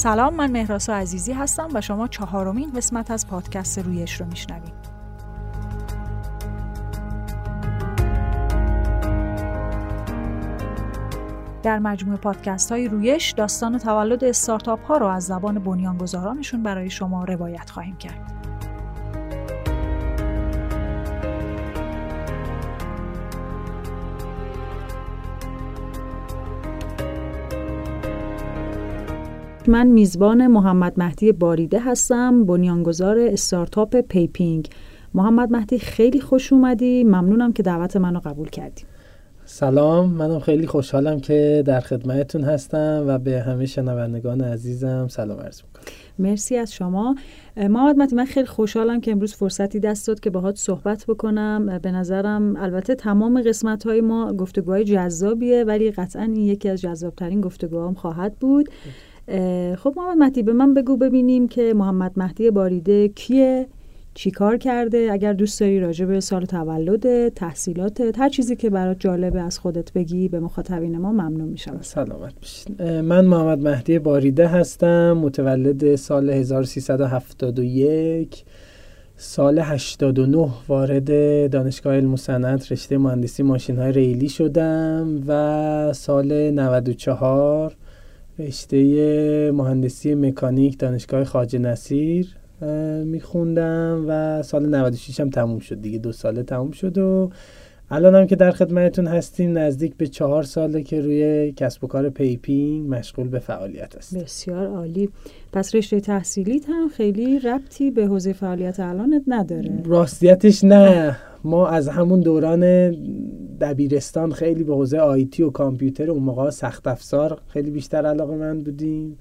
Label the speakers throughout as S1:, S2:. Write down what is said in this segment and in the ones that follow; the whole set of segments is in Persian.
S1: سلام من مهراسا عزیزی هستم و شما چهارمین قسمت از پادکست رویش رو میشنوید در مجموعه پادکست های رویش داستان تولد استارتاپ ها رو از زبان بنیانگذارانشون برای شما روایت خواهیم کرد. من میزبان محمد مهدی باریده هستم بنیانگذار استارتاپ پیپینگ. محمد مهدی خیلی خوش اومدی. ممنونم که دعوت منو قبول کردی.
S2: سلام. منم خیلی خوشحالم که در خدمتتون هستم و به همه شنوندگان عزیزم سلام عرض می‌کنم.
S1: مرسی از شما. محمد مهدی من خیلی خوشحالم که امروز فرصتی دست داد که باهات صحبت بکنم. به نظرم البته تمام قسمت های ما گفتگوهای جذابیه ولی قطعا این یکی از جذابترین گفتگوهام خواهد بود. خب محمد مهدی به من بگو ببینیم که محمد مهدی باریده کیه چی کار کرده؟ اگر دوست داری راجع به سال تولد تحصیلات هر چیزی که برات جالبه از خودت بگی به مخاطبین ما ممنون میشم.
S2: سلامت بشین من محمد مهدی باریده هستم متولد سال 1371 سال 89 وارد دانشگاه علم صنعت رشته مهندسی ماشین های ریلی شدم و سال 94 رشته مهندسی مکانیک دانشگاه خواجه نصیر میخوندم و سال 96 هم تموم شد دیگه دو ساله تموم شد و الان هم که در خدمتتون هستیم نزدیک به چهار ساله که روی کسب و کار PayPing مشغول به فعالیت هست
S1: بسیار عالی. پس رشته تحصیلیت هم خیلی ربطی به حوزه فعالیت الانت نداره.
S2: راستیتش نه. ما از همون دوران دبیرستان خیلی به حوزه آیتی و کامپیوتر اون موقع سخت افزار خیلی بیشتر علاقه من بودیم.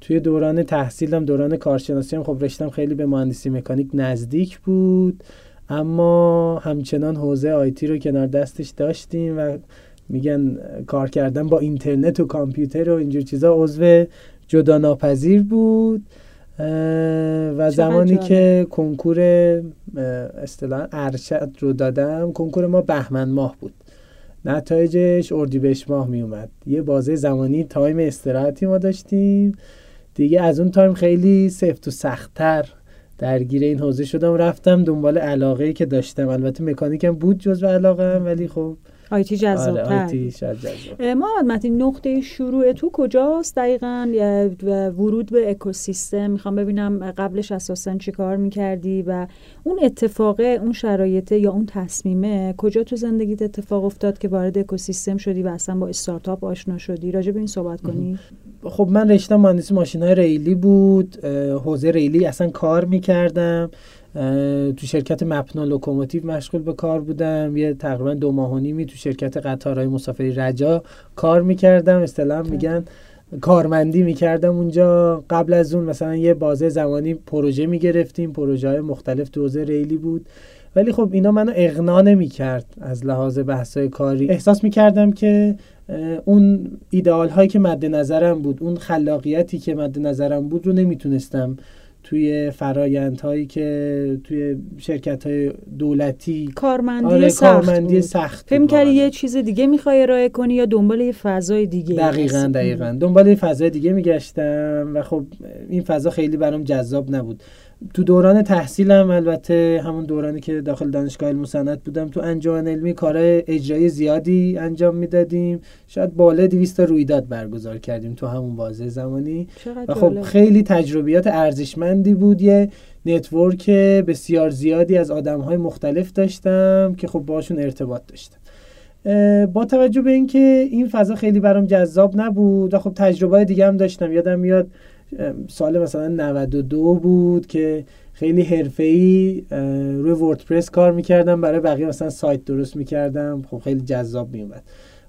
S2: توی دوران تحصیلم دوران کارشناسی هم خب رشتم خیلی به مهندسی مکانیک نزدیک بود. اما همچنان حوزه آیتی رو کنار دستش داشتیم و میگن کار کردن با اینترنت و کامپیوتر و اینجور چیزا عضو جدا ناپذیر بود و زمانی که کنکور اصطلاح ارشد رو دادم کنکور ما بهمن ماه بود. نتایجش اردیبهشت ماه می اومد یه بازه زمانی time استراحتی ما داشتیم. دیگه از اون time خیلی سفت و سختتر. درگیر این حوزه شدم رفتم دنبال علاقه که داشتم. البته مکانیکم بود جزو علاقه هم ولی خب
S1: IT جذاب
S2: آره IT
S1: محمد متین نقطه شروع تو کجاست؟ دقیقا ورود به اکوسیستم. می‌خوام ببینم قبلش اساسا چی کار می‌کردی و اون اتفاقه اون شرایطه یا اون تصمیمه کجا تو زندگیت اتفاق افتاد که وارد اکوسیستم شدی و اصلا با استارتاپ آشنا شدی؟ راجع به این صحبت کنی.
S2: خب من رشته مهندسی ماشین های ریلی بود. حوزه ریلی اصلا کار می‌کردم. تو شرکت مپنا لوکوموتیو مشغول به کار بودم. یه تقریبا دو ماه و نیمی تو شرکت قطارهای مسافری رجا کار می‌کردم. اصطلاح میگن کارمندی می‌کردم اونجا. قبل از اون مثلا یه بازه زمانی پروژه می‌گرفتیم. پروژه های مختلف تو حوزه ریلی بود. ولی خب اینا منو اغنا نمی‌کرد از لحاظ بحثای کاری. احساس می‌کردم که اون ایدئال هایی که مد نظرم بود اون خلاقیتی که مد نظرم بود رو نمی‌تونستم توی فرایندهایی که توی شرکت های دولتی.
S1: کارمندی آره، سخت
S2: کارمندی سخت
S1: فکر کردی یه چیز دیگه می‌خوای ارائه کنی یا دنبال یه فضای دیگه؟
S2: دقیقا دقیقا. دنبال یه فضای دیگه میگشتم و خب این فضا خیلی برام جذاب نبود. تو دوران تحصیلم البته همون دورانی که داخل دانشگاه علم صنعت بودم تو انجمن علمی کار اجرایی زیادی انجام می‌دادیم. شاید بالا 200 تا رویداد برگزار کردیم تو همون بازه زمانی. و خب خیلی تجربیات ارزشمندی بود. یه نتورک بسیار زیادی از آدم های مختلف داشتم که خب باشون ارتباط داشتم. با توجه به اینکه این فضا خیلی برام جذاب نبود و خب تجربه دیگه هم داشتم یادم میاد سال مثلا 92 بود که خیلی حرفه‌ای روی وردپرس کار می‌کردم برای بقیه مثلا سایت درست می‌کردم. خب خیلی جذاب میومد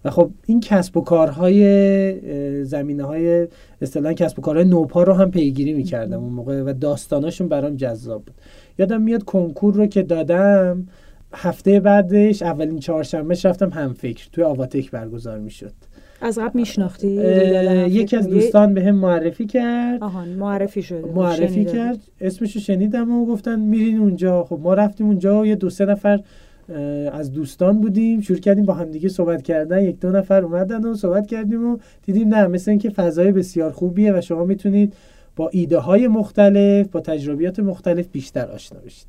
S2: و خب این کسب و کارهای زمینه های اصطلاحا کسب و کارهای نوپا رو هم پیگیری می‌کردم اون موقع و داستاناشون برام جذاب بود. یادم میاد کنکور رو که دادم هفته بعدش اولین چهارشنبهش رفتم هم فکر توی آواتک برگزار می‌شد.
S1: از قبل میشناختی؟
S2: یکی از دوستان به هم معرفی کرد.
S1: آهان معرفی شده
S2: معرفی کرد. اسمشو شنیدم و گفتن میرین اونجا. خب ما رفتیم اونجا و یه دو سه نفر از دوستان بودیم. شروع کردیم با همدیگه صحبت کردن. یک دو نفر اومدن و صحبت کردیم و دیدیم نه مثل اینکه فضای بسیار خوبیه و شما می‌تونید با ایده های مختلف با تجربیات مختلف بیشتر آشنا بشید.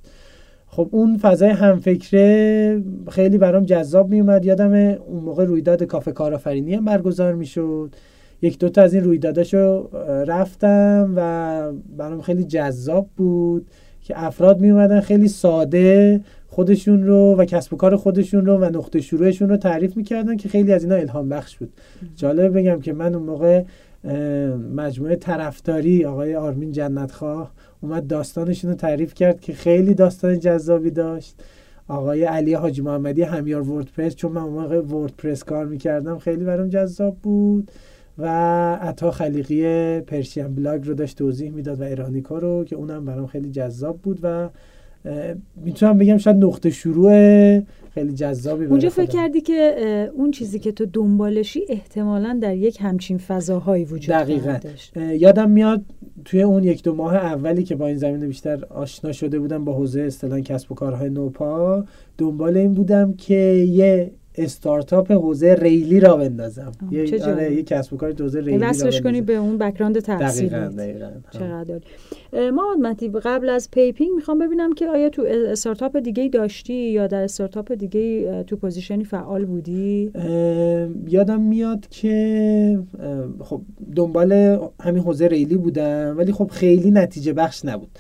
S2: خب اون فضای همفکره خیلی برام جذاب میومد یادم اون موقع رویداد کافه کارآفرینی هم برگزار می‌شد. یک دوتا از این رویداداشو رفتم و برام خیلی جذاب بود که افراد می اومدن خیلی ساده خودشون رو و کسب و کار خودشون رو و نقطه شروعشون رو تعریف می‌کردن که خیلی از اینا الهام بخش بود. جالب بگم که من اون موقع مجموعه طرفداری آقای آرمین جنتخواه اومد داستانشون رو تعریف کرد که خیلی داستان جذابی داشت. آقای علی حاجی محمدی همیار وردپرس چون من موقع وردپرس کار می‌کردم خیلی برام جذاب بود و عطا خلیقی پرشین بلاگ رو داشت توضیح می‌داد و ایرانیکا رو که اونم برام خیلی جذاب بود و می‌تونم بگم شاید نقطه شروع خیلی جذابی
S1: اونجا فکر کردی که اون چیزی که تو دنبالشی احتمالا در یک همچین فضاهایی وجود
S2: دقیقا. یادم میاد توی اون یک دو ماه اولی که با این زمینه بیشتر آشنا شده بودم با حوزه اصطلاحا کسب و کارهای نوپا دنبال این بودم که یه استارتاپ حوزه ریلی راه بندازم. یه آره یه کسب و کار حوزه ریلی
S1: وصلش کنی به اون background تحصیلی
S2: دقیقاً
S1: چقدر محمد متین قبل از پیپینگ می‌خوام ببینم که آیا تو استارتاپ دیگه داشتی یا در استارتاپ دیگه تو position ی فعال بودی؟
S2: یادم میاد که خب دنبال همین حوزه ریلی بودم ولی خب خیلی نتیجه بخش نبود.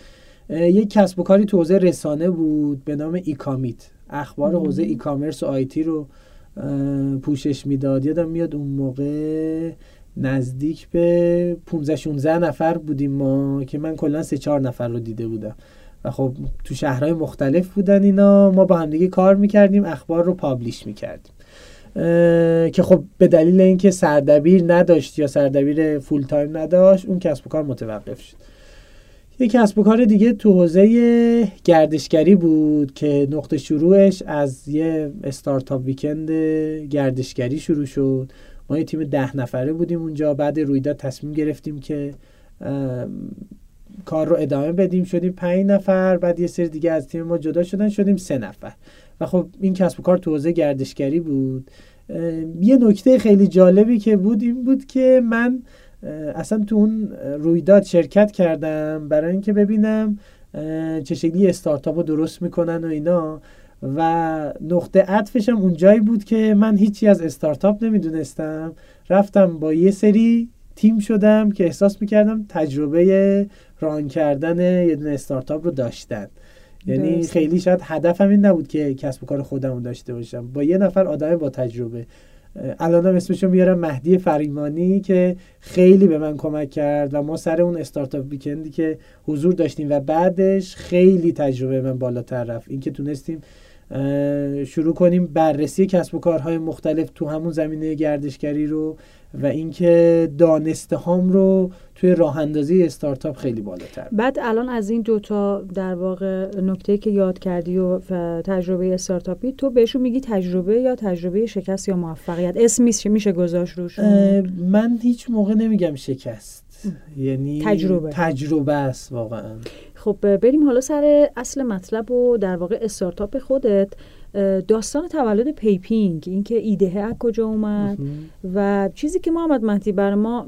S2: یک کسب و کاری تو حوزه رسانه بود به نام ایکامیت. اخبار حوزه e-commerce و IT رو پوشش می‌داد. یادم میاد اون موقع نزدیک به 15 16 نفر بودیم ما که من کلا سه چهار نفر رو دیده بودم. و خب تو شهرهای مختلف بودن اینا. ما با همدیگه کار می‌کردیم اخبار رو publish می‌کردیم. که خب به دلیل اینکه سردبیر نداشت یا سردبیر full time نداشت اون کسب و کار متوقف شد. یک کسب و کار دیگه تو حوزه گردشگری بود که نقطه شروعش از یه استارتاپ ویکند گردشگری شروع شد. ما یه تیم ده نفره بودیم اونجا. بعد رویداد تصمیم گرفتیم که کار رو ادامه بدیم. شدیم پنج نفر. بعد یه سری دیگه از تیم ما جدا شدن. شدیم سه نفر. و خب این کسب و کار تو حوزه گردشگری بود. یه نکته خیلی جالبی که بود این بود که من اصلا تو اون رویداد شرکت کردم برای اینکه ببینم چه شکلی استارتاپ رو درست می‌کنن و اینا. و نقطه عطفشم اونجایی بود که من هیچی از استارتاپ نمی‌دونستم. رفتم با یه سری تیم شدم که احساس می‌کردم تجربه ران کردن یه دونه استارتاپ رو داشتن. یعنی خیلی شاید هدفم این نبود که کسب و کار خودم داشته باشم. با یه نفر آدم با تجربه. الان هم اسمشو میارم مهدی فریمانی که خیلی به من کمک کرد و ما سر اون استارتاپ ویکندی که حضور داشتیم و بعدش خیلی تجربه من بالاتر رفت. اینکه تونستیم شروع کنیم بررسی کسب و کارهای مختلف تو همون زمینه گردشگری رو و اینکه دانسته هام رو توی راه اندازی استارتاپ خیلی بالاتر.
S1: بعد الان از این دوتا در واقع نکته که یاد کردی و تجربه استارتاپی تو بهشون میگی تجربه یا تجربه شکست یا موفقیت؟ اسم میشه میشه گذاشت روش.
S2: من هیچ موقع نمیگم شکست. یعنی
S1: تجربه.
S2: تجربه است واقعا.
S1: خب بریم حالا سر اصل مطلب و در واقع استارتاپ خودت. داستان تولد پیپینگ اینکه ایده از کجا اومد و چیزی که محمد مهدی بر ما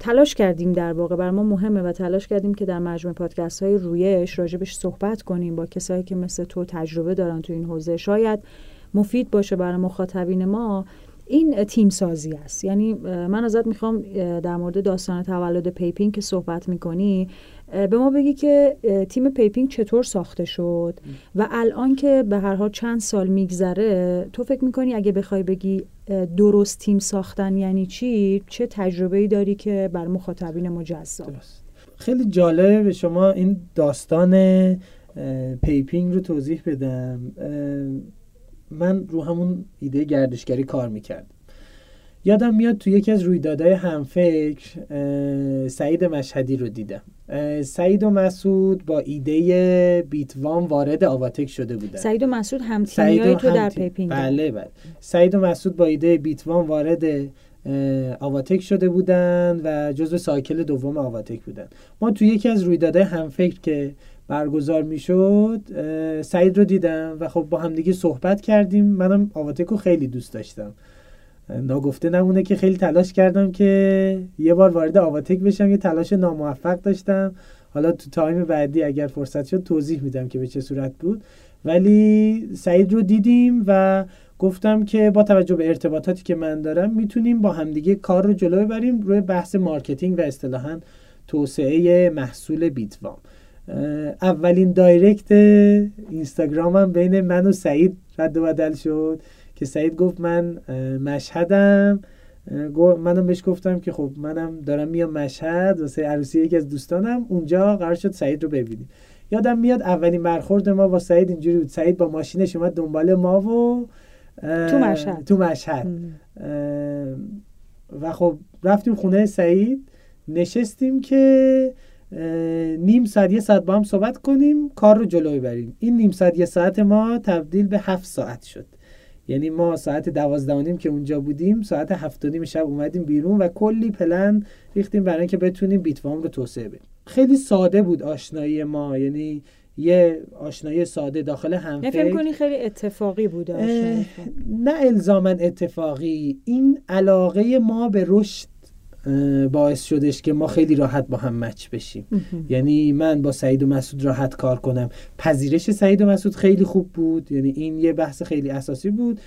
S1: تلاش کردیم در واقع. بر ما مهمه و تلاش کردیم که در مجموعه پادکست های رویش راجبش صحبت کنیم با کسایی که مثل تو تجربه دارن تو این حوزه. شاید مفید باشه برای مخاطبین ما این تیم سازی است. یعنی من ازت می‌خوام در مورد داستان تولد پیپینگ که صحبت می‌کنی به ما بگی که تیم پیپینگ چطور ساخته شد؟ و الان که به هر حال چند سال میگذره تو فکر می‌کنی اگه بخوای بگی درست تیم ساختن یعنی چی؟ چه تجربه ای داری که بر مخاطبین مجزا؟
S2: خیلی جالبه به شما این داستان پیپینگ رو توضیح بدم. من رو همون ایده گردشگری کار می‌کرد یادم میاد تو یکی از رویدادهای همفکر سعید مشهدی رو دیدم. سعید و مسعود با ایده بیتوام وارد آواتک شده بودن.
S1: سعید و مسعود هم تیمی تو در پیپینگ.
S2: بله بله. سعید و مسعود با ایده بیتوام وارد آواتک شده بودن و جزو cycle دوم آواتک بودن. ما تو یکی از رویدادهای همفکر که برگزار می‌شد سعید رو دیدم و خب با همدیگه صحبت کردیم. منم آواتک رو خیلی دوست داشتم. ناگفته نمونه که خیلی تلاش کردم که یه بار وارد آواتک بشم یه تلاش ناموفق داشتم. حالا تو time بعدی اگر فرصت شد توضیح میدم که به چه صورت بود. ولی سعید رو دیدیم و گفتم که با توجه به ارتباطاتی که من دارم می‌تونیم با همدیگه کار رو جلو ببریم روی بحث marketing و اصطلاحا توسعه محصول بیتوام. اولین دایرکت اینستاگرامم بین من و سعید رد و بدل شد. که سعید گفت من مشهدم. منم بهش گفتم که خب منم دارم میام مشهد واسه عروسی یکی از دوستانم. اونجا قرار شد سعید رو ببینیم. یادم میاد اولین برخورد ما با سعید اینجوری بود. سعید با ماشینش اومد دنبال ما و
S1: تو مشهد.
S2: تو مشهد. و خب رفتیم خونه سعید. نشستیم که نیم ساعت یه ساعت با هم صحبت کنیم کار رو جلو ببریم. این نیم ساعت یه ساعت ما تبدیل به هفت ساعت شد. یعنی ما ساعت دوازده نیم که اونجا بودیم ساعت هفت نیم شب اومدیم بیرون و کلی پلن ریختیم برای اینکه بتونیم بیتوام رو توسعه بدیم. خیلی ساده بود آشنایی ما یعنی یه آشنایی ساده داخل هم
S1: فکر کنی خیلی اتفاقی بود
S2: نه الزاما اتفاقی. این علاقه ما به رشد باعث شدش که ما خیلی راحت با هم مچ بشیم. یعنی من با سعید و مسعود راحت کار کنم. پذیرش سعید و مسعود خیلی خوب بود. یعنی این یه بحث خیلی اساسی بود.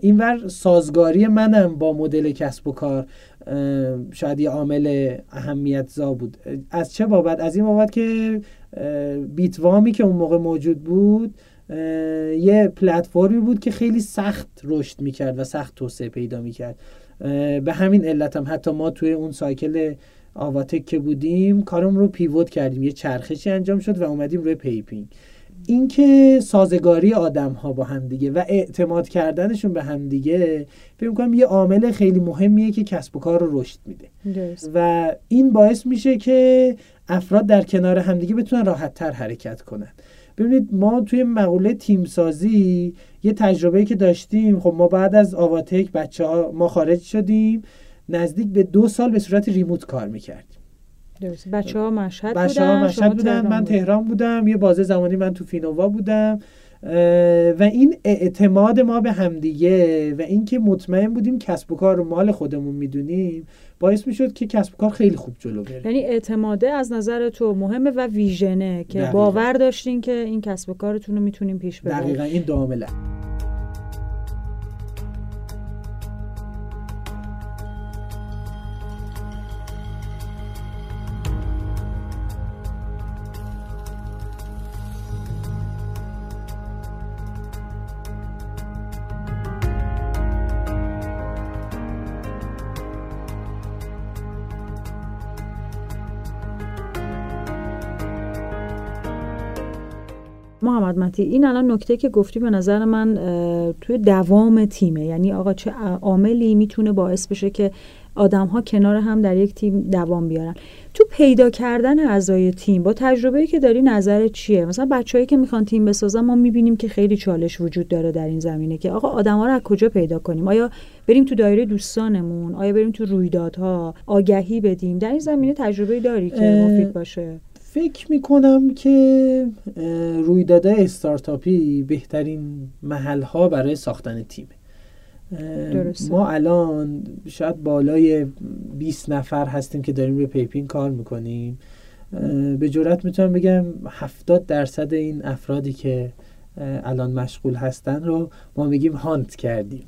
S2: اینور سازگاری منم با مدل کسب و کار شاید یه عامل اهمیت زا بود از چه بابت؟ از این بابت که بیتوامی که اون موقع موجود بود یه پلتفرمی بود که خیلی سخت رشد می‌کرد و سخت توسعه پیدا می‌کرد. به همین علت هم حتی ما توی اون cycle آواتک که بودیم کارم رو pivot کردیم. یه چرخشی انجام شد و اومدیم روی پیپینگ. اینکه سازگاری آدم ها با همدیگه و اعتماد کردنشون به همدیگه فکر کنم یه عامل خیلی مهمیه که کسب و کار رو رشد میده. و این باعث میشه که افراد در کنار همدیگه بتونن راحت تر حرکت کنن. ببینید ما توی مقوله تیم سازی یه تجربه که داشتیم خب ما بعد از آواتک بچه ها ما خارج شدیم نزدیک به دو سال به صورت ریموت کار می‌کردیم.
S1: بچه ها مشهد
S2: بچه ها مشهد بودن من تهران بودم یه بازه زمانی من تو فینووا بودم و این اعتماد ما به همدیگه و اینکه مطمئن بودیم کسب و کار رو مال خودمون می‌دونیم باعث می‌شد که کسب کار خیلی خوب جلو بره.
S1: یعنی اعتماده از نظر تو مهمه و ویژنه که دقیقا. باور داشتین که این کسب کارتون رو می‌تونیم پیش ببریم.
S2: دقیقا این دامله
S1: محمد متی این الان نکته که گفتی به نظر من توی دوام تیمه. یعنی آقا چه عاملی می‌تونه باعث بشه که آدم ها کنار هم در یک تیم دوام بیارن. تو پیدا کردن اعضای تیم با تجربه‌ای که داری نظر چیه؟ مثلا بچههایی که می‌خوان تیم بسازن ما می‌بینیم که خیلی چالش وجود داره در این زمینه که آقا آدم ها رو از کجا پیدا کنیم؟ آیا بریم تو دایره دوستانمون؟ آیا بریم تو رویدادها؟ آگهی بدیم؟ در این زمینه تجربه داری که مفید باشه؟
S2: فکر می‌کنم که رویدادهای استارتاپی بهترین محل ها برای ساختن تیمه. درسته. ما الان شاید بالای 20 نفر هستیم که داریم به پیپین کار می‌کنیم. به جرات می‌تونم بگم 70 درصد این افرادی که الان مشغول هستن رو ما میگیم هانت کردیم.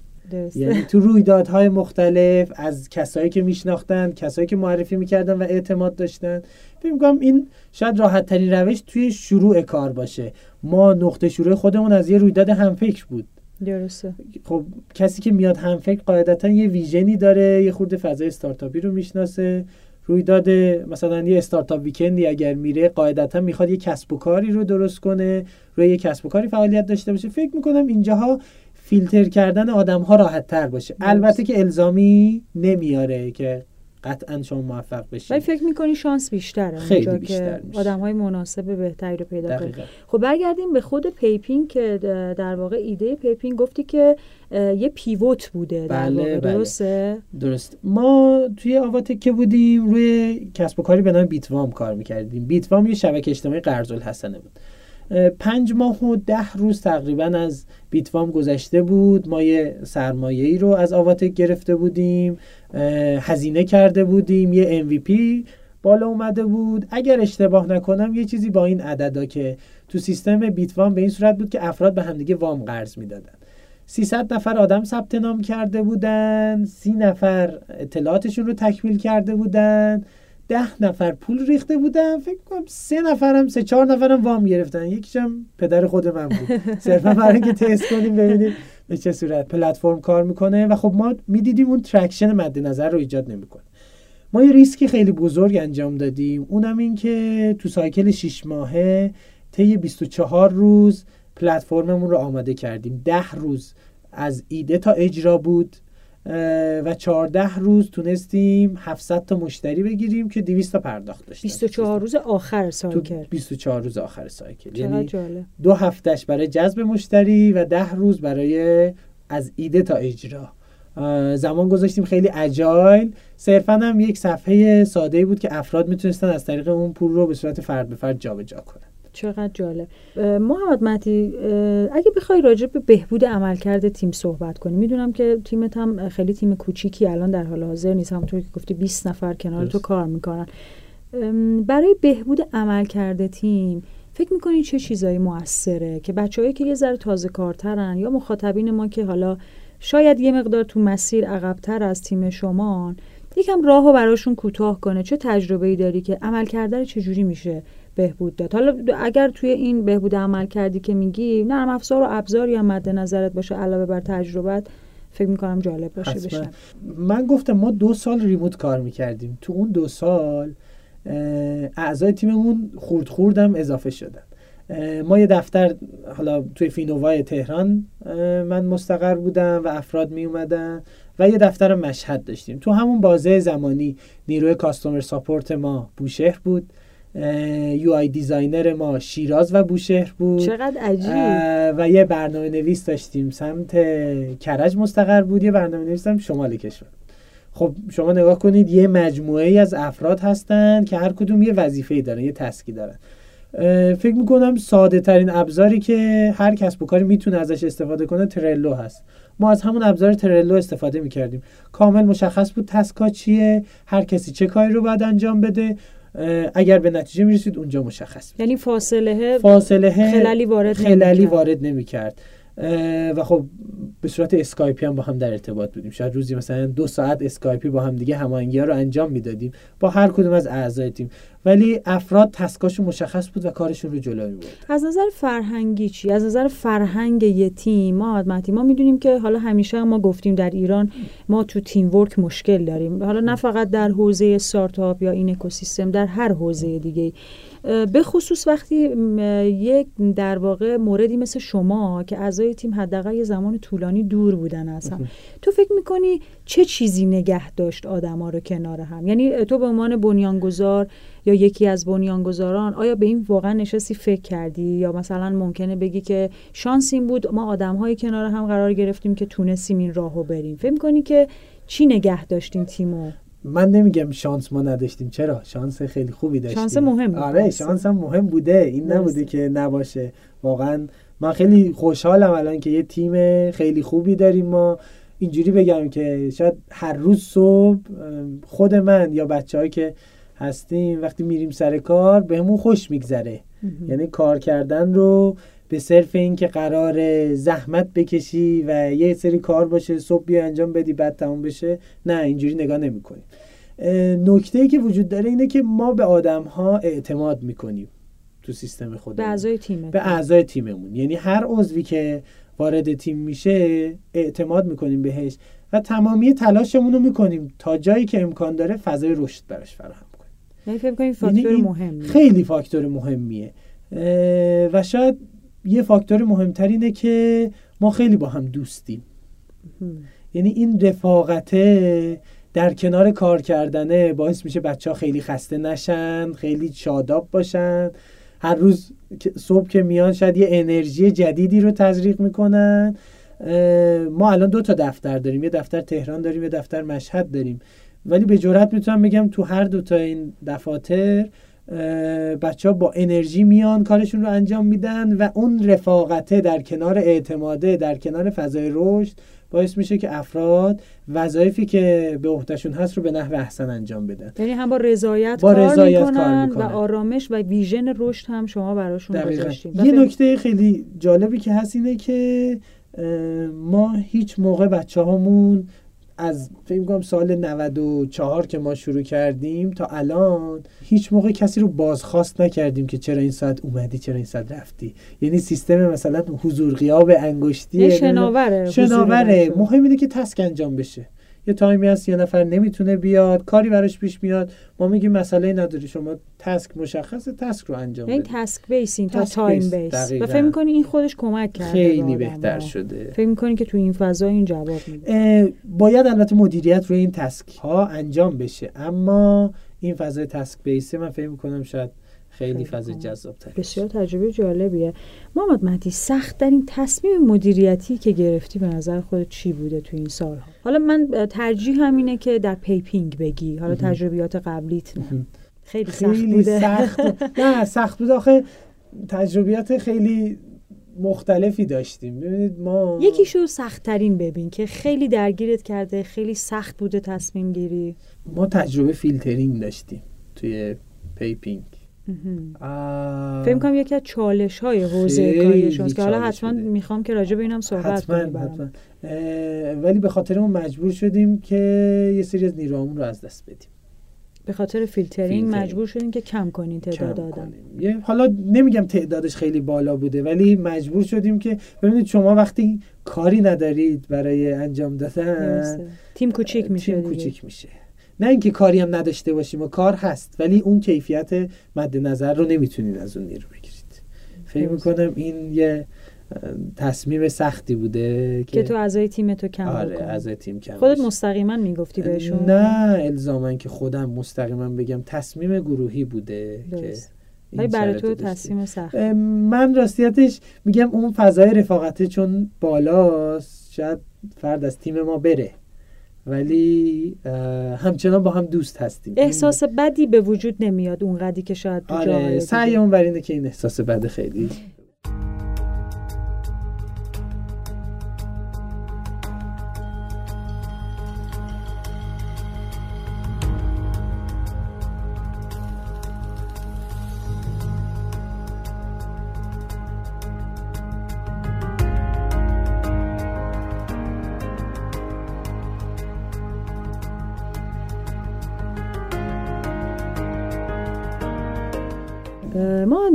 S2: یعنی تو رویدادهای مختلف از کسایی که میشناختن کسایی که معرفی می‌کردن و اعتماد داشتن. فکر می‌کنم این شاید راحت ترین روش توی شروع کار باشه. ما نقطه شروع خودمون از یه رویداد همفکر بود.
S1: درسته.
S2: خب کسی که میاد همفکر قاعدتا یه ویژنی داره یه خورده فضای استارتاپی رو می‌شناسه. رویداد مثلا یه استارتاپ ویکندی اگر میره قاعدتا می‌خواد یه کسب و کاری رو درست کنه روی یه کسب و کاری فعالیت داشته باشه. فکر می‌کنم اینجاها فیلتر کردن آدم ها راحت تر باشه. البته که الزامی نمیاره که قطعا شما موفق بشید.
S1: ولی فکر می‌کنی شانس بیشتره
S2: خیلی بیشتر
S1: که
S2: میشه.
S1: آدم های مناسب بهتری رو پیدا کنید خب برگردیم به خود پیپین که در واقع ایده پیپین گفتی که یه پیوت بوده در
S2: بله،
S1: واقع.
S2: بله.
S1: درسته؟
S2: درست. ما توی آواتک که بودیم روی کسب و کاری به نام بیتوام کار می‌کردیم. بیتوام یه شبکه اجتماعی قرض الحسنه بود. پنج ماه و ده روز تقریبا از بیتوام گذشته بود. ما یه سرمایه ای رو از آواتک گرفته بودیم هزینه کرده بودیم یه MVP بالا اومده بود. اگر اشتباه نکنم یه چیزی با این عددا که تو سیستم بیتوام به این صورت بود که افراد به همدیگه وام قرض می‌دادن. 300 نفر آدم ثبت نام کرده بودن 30 نفر اطلاعاتشون رو تکمیل کرده بودن. ده نفر پول ریخته بودن. فکر کنم سه نفرم سه چهار نفرم وام گرفتن. یکیشم پدر خود من بود. صرفا برای اینکه تست کنیم ببینیم به چه صورت پلتفرم کار می‌کنه. و خب ما می‌دیدیم اون traction مد نظر رو ایجاد نمی‌کنه. ما یه ریسکی خیلی بزرگ انجام دادیم. اونم این که تو cycle 6 ماهه طی 24 روز پلتفرممون رو آماده کردیم. 10 روز از ایده تا اجرا بود. و 14 روز تونستیم 700 تا مشتری بگیریم که 200 تا پرداخت داشتن.
S1: 24 روز آخر
S2: تو
S1: سایکل
S2: 24 روز آخر
S1: cycle.
S2: یعنی
S1: جالب.
S2: دو هفتهش برای جذب مشتری و ده روز برای از ایده تا اجرا. زمان گذاشتیم خیلی اجایل. صرفا هم یک صفحه ساده بود که افراد می‌تونستن از طریق اون پول رو به صورت فرد به فرد جابجا کنن.
S1: چقدر جالب. محمد متی اگه بخوای راجع به بهبود عملکرد تیم صحبت کنی می‌دونم که تیمت هم خیلی تیم کوچیکی الان در حال حاضر نیست همونطور که گفتی 20 نفر کنار تو. کار می‌کنن. برای بهبود عملکرد تیم فکر می‌کنی چه چیزایی موثره که بچههایی که یه ذره تازه کارترن یا مخاطبین ما که حالا شاید یه مقدار تو مسیر عقبتر از تیم شما یکم راه رو براشون کوتاه کنه؟ چه تجربه ای داری که عمل کرده رو چجوری میشه؟ بهبود داد. حالا اگر توی این بهبود عمل کردی که میگی نرم افزار و ابزاری هم مد نظرت باشه علاوه بر تجربت فکر می‌کنم جالب باشه. بشن
S2: من گفتم ما دو سال ریموت کار می‌کردیم. تو اون دو سال اعضای تیممون خورد خوردم اضافه شدن. ما یه دفتر حالا توی فینووای تهران من مستقر بودم و افراد می اومدن و یه دفتر مشهد داشتیم. تو همون بازه زمانی نیروی customer support ما بوشهر بود. UI designer ما شیراز و بوشهر بود.
S1: چقدر عجیب.
S2: و یه برنامه نویس داشتیم. سمت کرج مستقر بود. یه برنامه نویس هم شمال کشور. خب شما نگاه کنید یه مجموعه ای از افراد هستن که هر کدوم یه وظیفه دارن یه task ی دارن. فکر می‌کنم ساده ترین ابزاری که هر کسب و کاری می‌تونه ازش استفاده کنه Trello هست. ما از همون ابزار Trello استفاده می‌کردیم. کامل مشخص بود task ا چیه هر کسی چه کاری رو باید انجام بده. اگر به نتیجه می‌رسید اونجا مشخص.
S1: یعنی فاصله
S2: فاصله
S1: خللی وارد
S2: خللی
S1: نمی‌کرد.
S2: وارد نمی‌کرد و خب به صورت اسکایپی هم با هم در ارتباط بودیم. شاید روزی مثلا دو ساعت اسکایپی با هم دیگه هماهنگی ها رو انجام می‌دادیم. با هر کدوم از اعضای تیم. ولی افراد تسکاشون مشخص بود و کارشون رو جلو می‌برد
S1: از نظر فرهنگی چی؟ از نظر فرهنگ یه تیم ما ما می‌دونیم که حالا همیشه ما گفتیم در ایران ما تو تیم ورک مشکل داریم. حالا نه فقط در حوزه استارتاپ یا این اکوسیستم در هر حوزه دیگه به خصوص وقتی یک در واقع موردی مثل شما که اعضای تیم حداقل یه زمان طولانی دور بودن از هم تو فکر می‌کنی چه چیزی نگه داشت آدما رو کنار هم؟ یعنی تو به عنوان بنیانگذار یا یکی از بنیانگذاران آیا به این واقعا نشستی فکر کردی؟ یا مثلا ممکنه بگی که شانس این بود ما آدمهایی کنار هم قرار گرفتیم که تونستیم این راهو بریم. فکر کنی که چی نگه داشتیم تیمو؟
S2: من نمیگم شانس ما نداشتیم. چرا؟ شانس خیلی خوبی داشتیم.
S1: شانس مهم بود.
S2: آره شانس هم مهم بوده. این. نبوده که نباشه. واقعا من خیلی خوشحالم الان که یه تیم خیلی خوبی داریم ما. اینجوری بگم که شاید هر روز صبح خود من یا بچه‌هایی که هستیم وقتی میریم سر کار بهمون خوش میگذره. یعنی کار کردن رو به صرف این که قرار زحمت بکشی و یه سری کار باشه صبح بیا انجام بدی بعد تموم بشه نه اینجوری نگاه نمی کنیم نکته ای که وجود داره اینه که ما به آدم ها اعتماد می‌کنیم تو سیستم خودمون.
S1: به اعضای تیم
S2: به اعضای تیممون. یعنی هر عضوی که وارد تیم میشه اعتماد می‌کنیم بهش و تمامی تلاشمون رو می‌کنیم تا جایی که امکان داره فضای رشد براش فراهم کنیم.
S1: یعنی فکر
S2: یعنی
S1: فاکتور
S2: این
S1: مهمی
S2: خیلی فاکتور مهمیه. و شاید یه فاکتور مهمتر اینه که ما خیلی با هم دوستیم. یعنی این رفاقته در کنار کار کردنه باعث میشه بچه ها خیلی خسته نشن خیلی شاداب باشن. هر روز صبح که میان شاید یه انرژی جدیدی رو تزریق می‌کنن. ما الان دو تا دفتر داریم یه دفتر تهران داریم یه دفتر مشهد داریم. ولی به جرات می‌تونم بگم تو هر دو تا این دفاتر بچه ها با انرژی میان کارشون رو انجام میدن و اون رفاقته در کنار اعتماده در کنار فضای رشد باعث میشه که افراد وظایفی که به عهدهشون هست رو به نحو احسن انجام بدن.
S1: یعنی هم با رضایت, با کار, رضایت می‌کنن کار می‌کنن. و آرامش و ویژن رشد هم شما براشون گذاشتیم
S2: یه نکته خیلی جالبی که هست اینه که ما هیچ موقع بچه هامون از فکر کنم سال 94 که ما شروع کردیم تا الان هیچ موقع کسی رو بازخواست نکردیم که چرا این ساعت اومدی چرا این ساعت رفتی. یعنی سیستم مثلا حضور غیاب انگشتی
S1: شناوره
S2: شناوره. مهم اینه که تسک انجام بشه. یه تایمی هست یه نفر نمی‌تونه بیاد کاری براش پیش میاد. ما میگیم مسئله نداری شما task مشخصه task رو انجام
S1: یعنی
S2: بده
S1: task base این تا time base و فکر می‌کنی این خودش کمک کرده
S2: خیلی بهتر شده.
S1: فکر می‌کنی که تو این فضا این جواب میده.
S2: باید البته مدیریت روی این task ها انجام بشه. اما این فضای task base ه من فکر می‌کنم شاید خیلی فضا جذاب
S1: بسیار تجربه جالبیه. محمد مهدی سخت ترین تصمیم مدیریتی که گرفتی به نظر خود چی بوده تو این سالها؟ حالا من ترجیح همینه که در پی‌پینگ بگی. حالا تجربیات قبلیت نه. خیلی سخت بوده.
S2: سخت. نه سخت بوده. آخه تجربیات خیلی مختلفی داشتیم. ببینید ما
S1: یکیشو سخت ترین ببین که خیلی درگیرت کرده خیلی سخت بوده تصمیم گیری.
S2: ما تجربه فیلترینگ داشتیم توی پیپینگ.
S1: فکر کنم یکی از چالش های حوزه کاری شماست که حالا حتما می‌خوام که راجع به اینم صحبت کنیم
S2: ولی به خاطر اون مجبور شدیم که یه سری از نیروهامون رو از دست بدیم.
S1: به خاطر فیلترینگ, مجبور شدیم که کم کنین تعداد آدم.
S2: حالا نمیگم تعدادش خیلی بالا بوده ولی مجبور شدیم که ببینید شما وقتی کاری ندارید برای انجام دادن
S1: تیم کوچیک میشه
S2: تیم کوچیک میشه. نه اینکه کاری هم نداشته باشیم و کار هست ولی اون کیفیت مد نظر رو نمی‌تونید از اون نیرو بگیرید. فکر می‌کنم این یه تصمیم سختی بوده
S1: که, تو اعضای تیم تو کم
S2: آره اعضای تیم کم
S1: خودت مستقیما می‌گفتی بهشون؟
S2: نه الزاما که خودم مستقیما بگم تصمیم گروهی بوده
S1: درست. که برای تو تصمیم سخت.
S2: من راستیتش میگم اون فضای رفاقته چون بالاست شاید فرد از تیم ما بره. ولی همچنان با هم دوست هستیم.
S1: احساس بدی به وجود نمیاد اون قدی که شاید
S2: آره سعی اون بر اینه که این احساس بد خیلی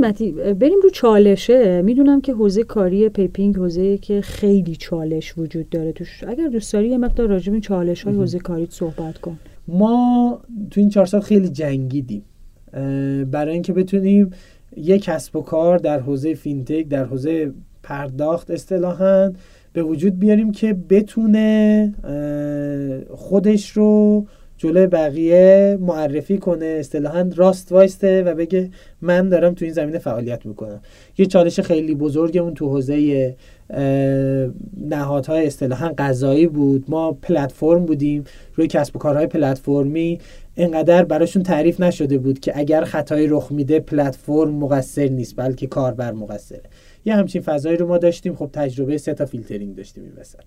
S1: حتی بریم رو چالشه. می‌دونم که حوزه کاری پیپینگ حوزه که خیلی چالش وجود داره توش. اگر دوست داری یه مقدار راجع به چالش های حوزه کاری صحبت کن.
S2: ما تو این چهار سال خیلی جنگیدیم. برای اینکه بتونیم یک کسب و کار در حوزه فینتک در حوزه پرداخت اصطلاحا به وجود بیاریم که بتونه خودش رو جلوی بقیه معرفی کنه اصطلاحا راست وایسته و بگه من دارم تو این زمینه فعالیت می‌کنم. یه چالش خیلی بزرگمون تو حوزه نهادهای اصطلاحا غذایی بود. ما پلتفرم بودیم روی کسب و کارهای پلتفرمی. انقدر براشون تعریف نشده بود که اگر خطایی رخ میده پلتفرم مقصر نیست بلکه کاربر مقصره. یه همچین فضایی رو ما داشتیم. خب تجربه سه تا فیلترینگ داشتیم این وسط.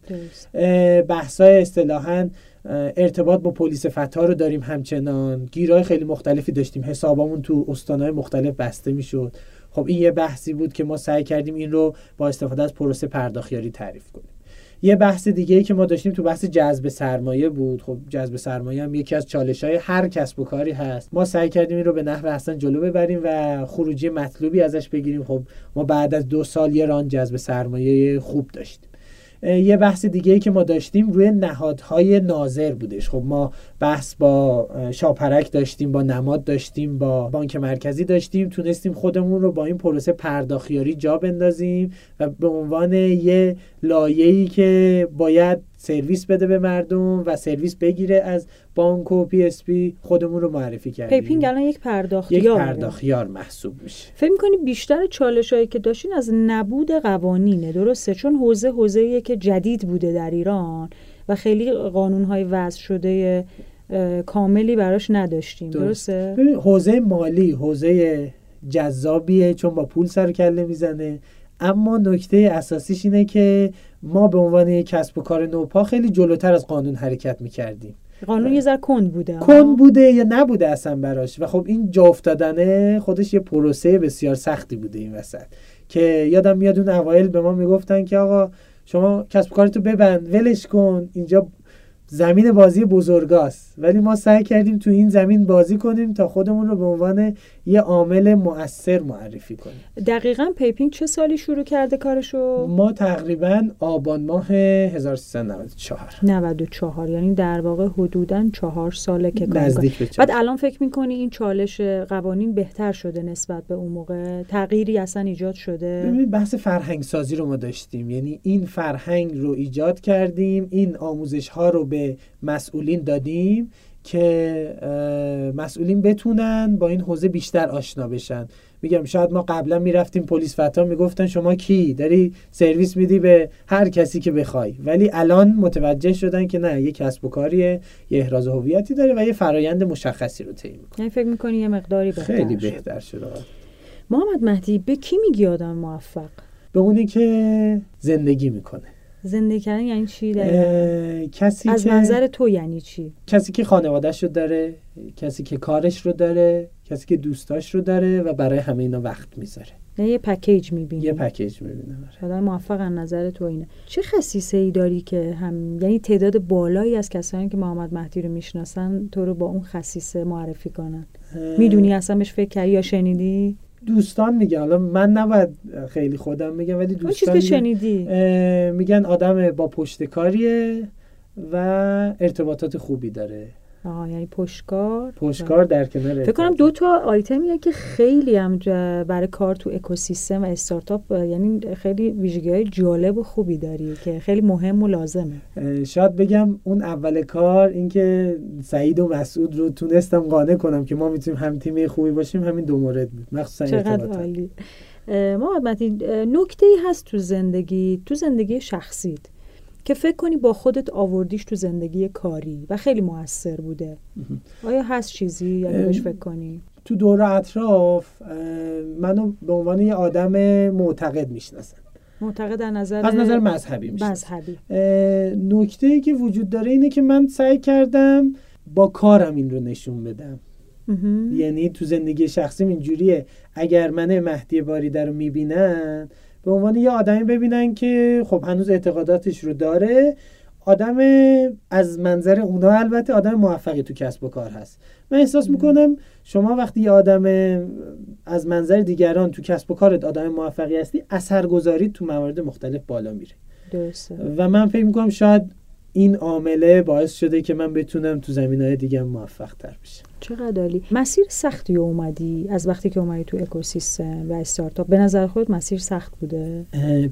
S2: بحثای اصطلاحا ارتباط با پلیس فتا رو داریم همچنان. گیرهای خیلی مختلفی داشتیم. حسابامون تو استانهای مختلف بسته می‌شد. خب این یه بحثی بود که ما سعی کردیم این رو با استفاده از پروسه پرداخیاری تعریف کنیم. یه بحث دیگه ای که ما داشتیم تو بحث جذب سرمایه بود. خب جذب سرمایه هم یکی از چالش های هر کسب و کاری هست. ما سعی کردیم این رو به نحو احسن جلو ببریم و خروجی مطلوبی ازش بگیریم. خب ما بعد از دو سال یه ران جذب سرمایه خوب داشتیم. یه بحث دیگه ای که ما داشتیم روی نهادهای ناظر بودش. خب ما بحث با شاپرک داشتیم با نماد داشتیم با بانک مرکزی داشتیم تونستیم خودمون رو با این پروسه پرداخیاری جا بندازیم و به عنوان یه لایه‌ای که باید سرویس بده به مردم و سرویس بگیره از بانک و PSP خودمون رو معرفی کردیم.
S1: پیپینگ الان یک پرداخت
S2: یک پرداختیار محسوب میشه.
S1: فکر می‌کنی بیشتر چالش هایی که داشتین از نبود قوانینه درسته؟ چون حوزه حوزه که جدید بوده در ایران. و خیلی قانون های وضع شده کاملی براش نداشتیم. درسته؟
S2: حوزه مالی حوزه جذابیه چون با پول سر کله می‌زنه. اما نکته اساسیش اینه که ما به عنوان یک کسب و کار نوپا خیلی جلوتر از قانون حرکت می‌کردیم.
S1: قانون یه ذره کند بوده.
S2: کند بوده یا نبوده اصلا براش. و خب این جا افتادنه خودش یه پروسه بسیار سختی بوده این وسط. که یادم میاد اون اوایل به ما می‌گفتن که آقا شما کسب کارتو ببند ولش کن. اینجا زمین بازی بزرگاست. ولی ما سعی کردیم تو این زمین بازی کنیم تا خودمون رو به عنوان یه عامل مؤثر معرفی کنیم.
S1: دقیقا پیپینگ چه سالی شروع کرده کارشو؟
S2: ما تقریبا آبان ماه 1394
S1: 94 یعنی در واقع حدودا چهار ساله که
S2: نزدیک
S1: بعد الان فکر می‌کنی این چالش قوانین بهتر شده نسبت به اون موقع؟ تغییری اصلا ایجاد شده؟
S2: ببینید بحث فرهنگ سازی رو ما داشتیم. یعنی این فرهنگ رو ایجاد کردیم این آموزش ها رو به مسئولین دادیم. که مسئولین بتونن با این حوزه بیشتر آشنا بشن. میگم شاید ما قبلا می‌رفتیم پلیس فتا می‌گفتن شما کی؟ داری سرویس میدی به هر کسی که بخوای. ولی الان متوجه شدن که نه یه کسب و کاریه یه احراز هویتی داره و یه فرایند مشخصی رو طی می‌کنه.
S1: یعنی فکر می‌کنی یه مقداری بهتر
S2: خیلی بهتر شده
S1: محمد مهدی به کی میگی آدم موفق؟
S2: به اونی که زندگی می‌کنه.
S1: زندگی کردن یعنی چی
S2: کسی
S1: از منظر تو یعنی چی؟
S2: کسی که خانوادهش رو داره کسی که کارش رو داره کسی که دوستاش رو داره و برای همه اینا وقت می‌ذاره.
S1: یه پکیج می‌بینی.
S2: یه پکیج می‌بینه
S1: آدم موفق از نظر تو اینه. چه خصیصه ای داری که هم یعنی تعداد بالایی از کسانی که محمد مهدی رو می‌شناسن تو رو با اون خصیصه معرفی کنن؟ می‌دونی اصلا بهش فکر کردی یا شنیدی؟
S2: دوستان میگن. حالا من نباید خیلی خودم میگم ولی دوستان
S1: میگن, شنیدی.
S2: میگن آدم با پشتکاریه و ارتباطات خوبی داره.
S1: آها یعنی پشتکار.
S2: پشتکار در کنار
S1: فکر کنم دو تا آیتمیه که خیلی هم برای کار تو اکوسیستم و استارتاپ یعنی خیلی ویژگی های جالب و خوبی داری که خیلی مهم و لازمه.
S2: شاید بگم اون اول کار اینکه سعید و مسعود رو تونستم قانع کنم که ما می‌تونیم هم تیمی خوبی باشیم همین دو مورد بود. مخصوصا
S1: چقدر عالی. محمد نکته ای هست تو زندگی تو زندگی شخصیت. که فکر کنی با خودت آوردیش تو زندگی کاری و خیلی موثر بوده. آیا هست چیزی؟ یعنی بهش فکر کنی؟
S2: تو دور اطراف منو به عنوان یه آدم معتقد می‌شناسن.
S1: معتقد در نظر
S2: از نظر مذهبی
S1: مذهبی.
S2: نکته ای که وجود داره اینه که من سعی کردم با کارم این رو نشون بدم. یعنی تو زندگی شخصیم اینجوریه. اگر من مهدی باریده رو می‌بینن به عنوان یه آدمی ببینن که خب هنوز اعتقاداتش رو داره آدم از منظر اونا البته آدم موفقی تو کسب و کار هست. من احساس می‌کنم شما وقتی یه آدم از منظر دیگران تو کسب و کارت آدم موفقی هستی اثرگذاری تو موارد مختلف بالا میره.
S1: درسته.
S2: و من فکر می‌کنم شاید این عامله باعث شده که من بتونم تو زمین های دیگه موفق تر بشم.
S1: چقدر عالی. مسیر سختی اومدی از وقتی که اومدی تو اکوسیستم و استارتاپ؟ به نظر خود مسیر سخت بوده؟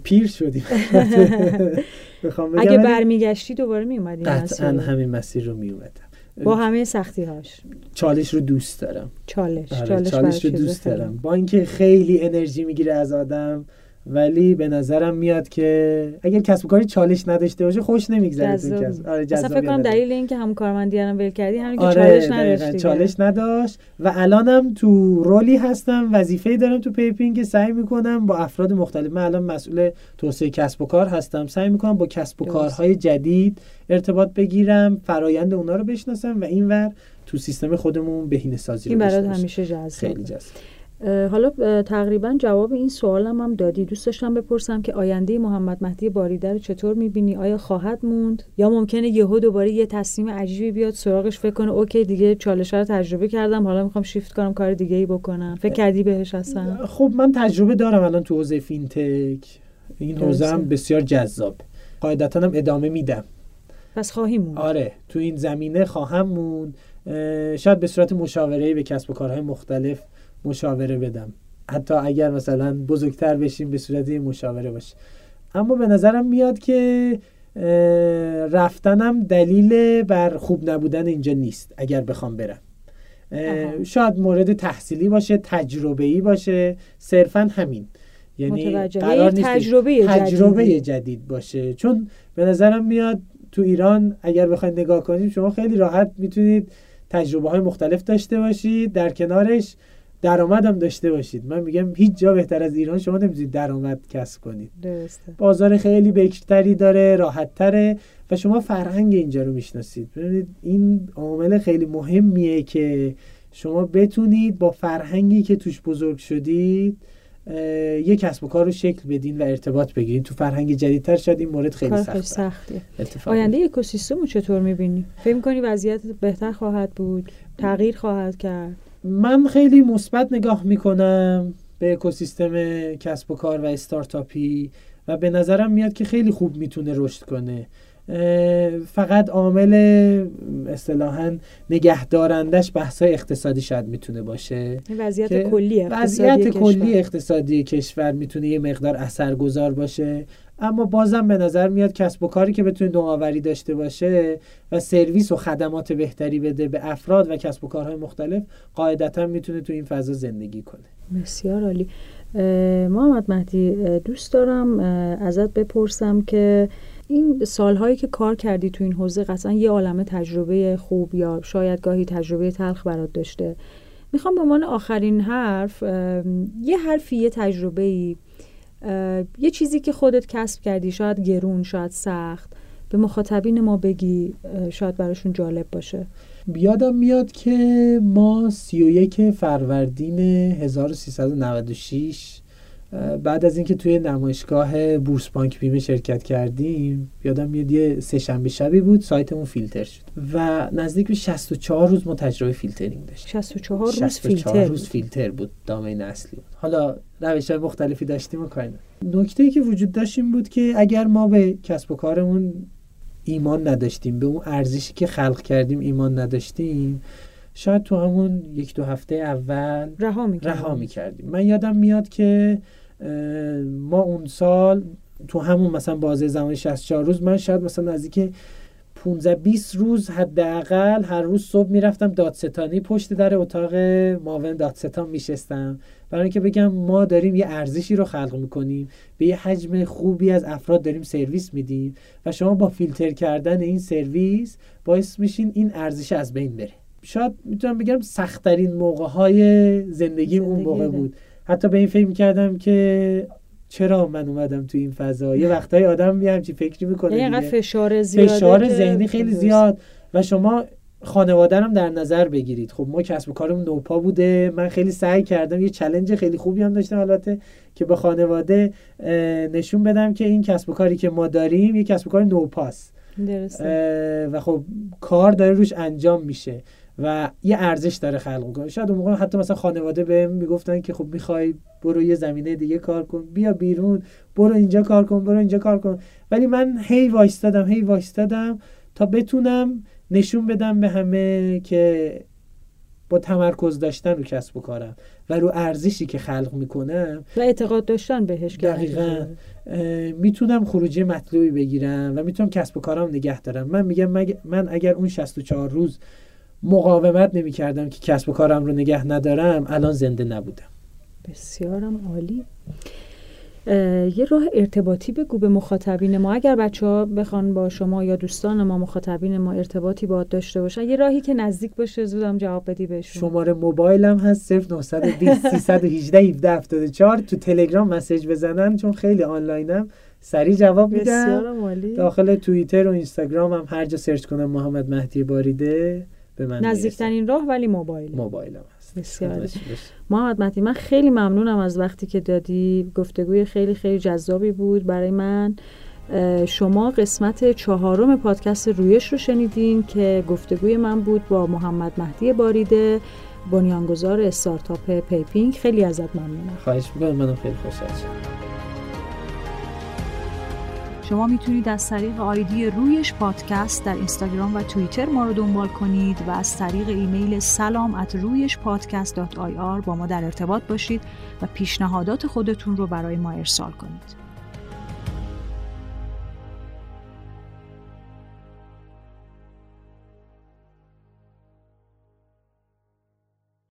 S2: پیر شدیم.
S1: اگه برمیگشتی دوباره میومدی
S2: قطعا همین مسیر رو میومدم
S1: با همه سختی هاش
S2: چالش رو دوست دارم.
S1: چالش
S2: آره، چالش, چالش رو دوست دارم. با اینکه خیلی انرژی می‌گیره از آدم ولی به نظرم میاد که اگر کسب و کاری چالش نداشته باشه خوش نمیگذره تو کسب
S1: آره فکر کنم دلیل اینکه هم کارمندی الان ول کردی همین که
S2: آره
S1: چالش نداشت
S2: چالش نداشت و الانم تو role ی هستم وظیفه دارم تو پیپینگ که سعی می‌کنم با افراد مختلف من الان مسئول توسعه کسب و کار هستم سعی می‌کنم با کسب و کارهای جدید ارتباط بگیرم فرایند اونا رو بشناسم و اینور تو سیستم خودمون بهینه سازی
S1: این برات همیشه جذاب.
S2: خیلی جذاب.
S1: حالا تقریبا جواب این سوالم هم دادی. دوست داشتم بپرسم که آینده محمد مهدی باریده رو چطور می‌بینی؟ آیا خواهد موند؟ یا ممکنه یهو دوباره یه تصمیم عجیبی بیاد سراغش؟ فکر کنه okay دیگه چالش رو تجربه کردم. حالا می‌خوام شیفت کنم کار دیگه ای بکنم. فکر کردی بهش اصلا؟
S2: خب من تجربه دارم الان تو حوزه فینتک. این حوزه هم بسیار جذاب. قاعدتا هم ادامه میدم.
S1: پس خواهیم موند.
S2: آره تو این زمینه خواهم موند. شاید به صورت مشاوره به کسب و کارهای مختلف مشاوره بدم. حتی اگر مثلا بزرگتر بشیم به صورت مشاوره باشه. اما به نظرم میاد که رفتنم دلیل بر خوب نبودن اینجا نیست اگر بخوام برم. شاید مورد تحصیلی باشه تجربه ای باشه صرفا همین.
S1: یعنی قرار نیست تجربه, تجربه
S2: جدید باشه. چون به نظرم میاد تو ایران اگر بخواید نگاه کنیم شما خیلی راحت می‌تونید تجربه های مختلف داشته باشید در کنارش درآمد هم داشته باشید. من میگم هیچ جا بهتر از ایران شما نمی‌تونید درآمد کسب کنید.
S1: درسته.
S2: بازار خیلی بکرتری داره راحت تره و شما فرهنگ اینجا رو می‌شناسید. ببینید این عامل خیلی مهمیه که شما بتونید با فرهنگی که توش بزرگ شدید یک کسب و کار رو شکل بدین و ارتباط بگیرین. تو فرهنگ جدیدتر شاید این مورد خیلی سخته.
S1: سخته. آینده اکوسیستم رو چطور می‌بینی؟ فکر می‌کنی وضعیت بهتر خواهد بود؟ تغییر خواهد کرد؟
S2: من خیلی مثبت نگاه می‌کنم به اکوسیستم کسب و کار و استارتاپی و به نظرم میاد که خیلی خوب می‌تونه رشد کنه. فقط عامل اصطلاحا نگهدارندش بحث اقتصادی شاید می‌تونه باشه.
S1: وضعیت کلی اقتصادی
S2: وضعیت کلی اقتصادی کشور می‌تونه یه مقدار اثرگذار باشه. اما بازم به نظر میاد کسب و کاری که بتونه نوآوری داشته باشه و سرویس و خدمات بهتری بده به افراد و کسب و کارهای مختلف قاعدتا می‌تونه تو این فضا زندگی کنه.
S1: بسیار عالی. محمد مهدی دوست دارم ازت بپرسم که این سالهایی که کار کردی تو این حوزه قطعا یه عالمه تجربه خوب یا شاید گاهی تجربه تلخ برات داشته. می‌خوام به عنوان آخرین حرف یه حرفی یه تجربه ای یه چیزی که خودت کسب کردی شاید گرون شاید سخت به مخاطبین ما بگی شاید براشون جالب باشه.
S2: بیادم میاد که ما 31 فروردین 1396 بعد از اینکه توی نمایشگاه بورس بانک بیمه شرکت کردیم یادم میاد یه سه شنبه شبی بود سایتمون فیلتر شد. و نزدیک به 64 روز ما تجربه فیلترینگ داشتیم.
S1: 64 روز 64 فیلتر
S2: روز فیلتر بود domain اصلی بود. حالا روش های مختلفی داشتیم و کاری نکته ای که وجود داشت این بود که اگر ما به کسب و کارمون ایمان نداشتیم به اون ارزشی که خلق کردیم ایمان نداشتیم شاید تو همون یک دو هفته اول
S1: رها
S2: می کردیم من یادم میاد که ما اون سال تو همون مثلا بازه زمانی 64 روز من شاید مثلا نزدیک 15 20 روز حداقل هر روز صبح می‌رفتم دادستانی پشت در اتاق معاون دادستان میشستم. برای اینکه بگم ما داریم یه ارزشی رو خلق می‌کنیم. به یه حجم خوبی از افراد داریم سرویس میدیم و شما با فیلتر کردن این سرویس باعث میشین این ارزش از بین بره. شاید می‌تونم بگم سختترین موقع های زندگی اون موقع بود. حتی به این فکر می‌کردم که چرا من اومدم تو این فضا؟ یه وقتایی آدم یه همچی فکری می‌کنه
S1: یعنی فشار زیاد
S2: فشار ذهنی خیلی زیاد و شما خانواده هم در نظر بگیرید. خب ما کسب و کارمون نوپا بوده. من خیلی سعی کردم. یه چلنج خیلی خوبی هم داشتم البته که به خانواده نشون بدم که این کسب و کاری که ما داریم یه کسب و کار نوپاست. و خب کار داره روش انجام میشه. و یه ارزش داره خلق می‌کنه. شاید اون موقع حتی مثلا خانواده بهم می‌گفتن که خب می‌خوای برو یه زمینه دیگه کار کن. بیا بیرون. برو اینجا کار کن برو اینجا کار کن. ولی من هی وایستادم هی وایستادم تا بتونم نشون بدم به همه که با تمرکز داشتن رو کسب و کارم و رو ارزشی که خلق می‌کنم.
S1: و اعتقاد داشتن بهش
S2: دقیقا. می‌تونم خروجی مطلوبی بگیرم و می‌تونم کسب و کارم نگه دارم. من میگم من اگر اون 64 روز مقاومت نمی کردم که کسب و کارم رو نگه ندارم الان زنده نبودم.
S1: بسیارم عالی. یه راه ارتباطی بگو به مخاطبین ما. اگر بچه ها بخوان با شما یا دوستان ما مخاطبین ما ارتباطی باید داشته باشن یه راهی که نزدیک باشه زودم جواب بدی بهشون.
S2: شماره موبایلم هست 0920 318 1774 تو تلگرام مسیج بزنن چون خیلی آنلاینم سریع جواب میدم. داخل توییتر و اینستاگرام هم هر جا سرچ کنم محمد مهدی باریده. به من
S1: نزدیکترین راه ولی موبایل.
S2: موبایلم هست.
S1: بسیار محمد مهدی من خیلی ممنونم از وقتی که دادی. گفتگوی خیلی خیلی جذابی بود برای من. شما قسمت چهارم پادکست رویش رو شنیدین که گفتگوی من بود با محمد مهدی باریده بنیانگذار استارتاپ پیپینگ. خیلی ازت ممنونم.
S2: خواهش می‌کنم منم خیلی خوشحال شدم.
S1: شما می‌تونید از طریق آیدی رویش پادکست در اینستاگرام و توییتر ما رو دنبال کنید و از طریق ایمیل سلام at رویش پادکست با ما در ارتباط باشید و پیشنهادات خودتون رو برای ما ارسال کنید.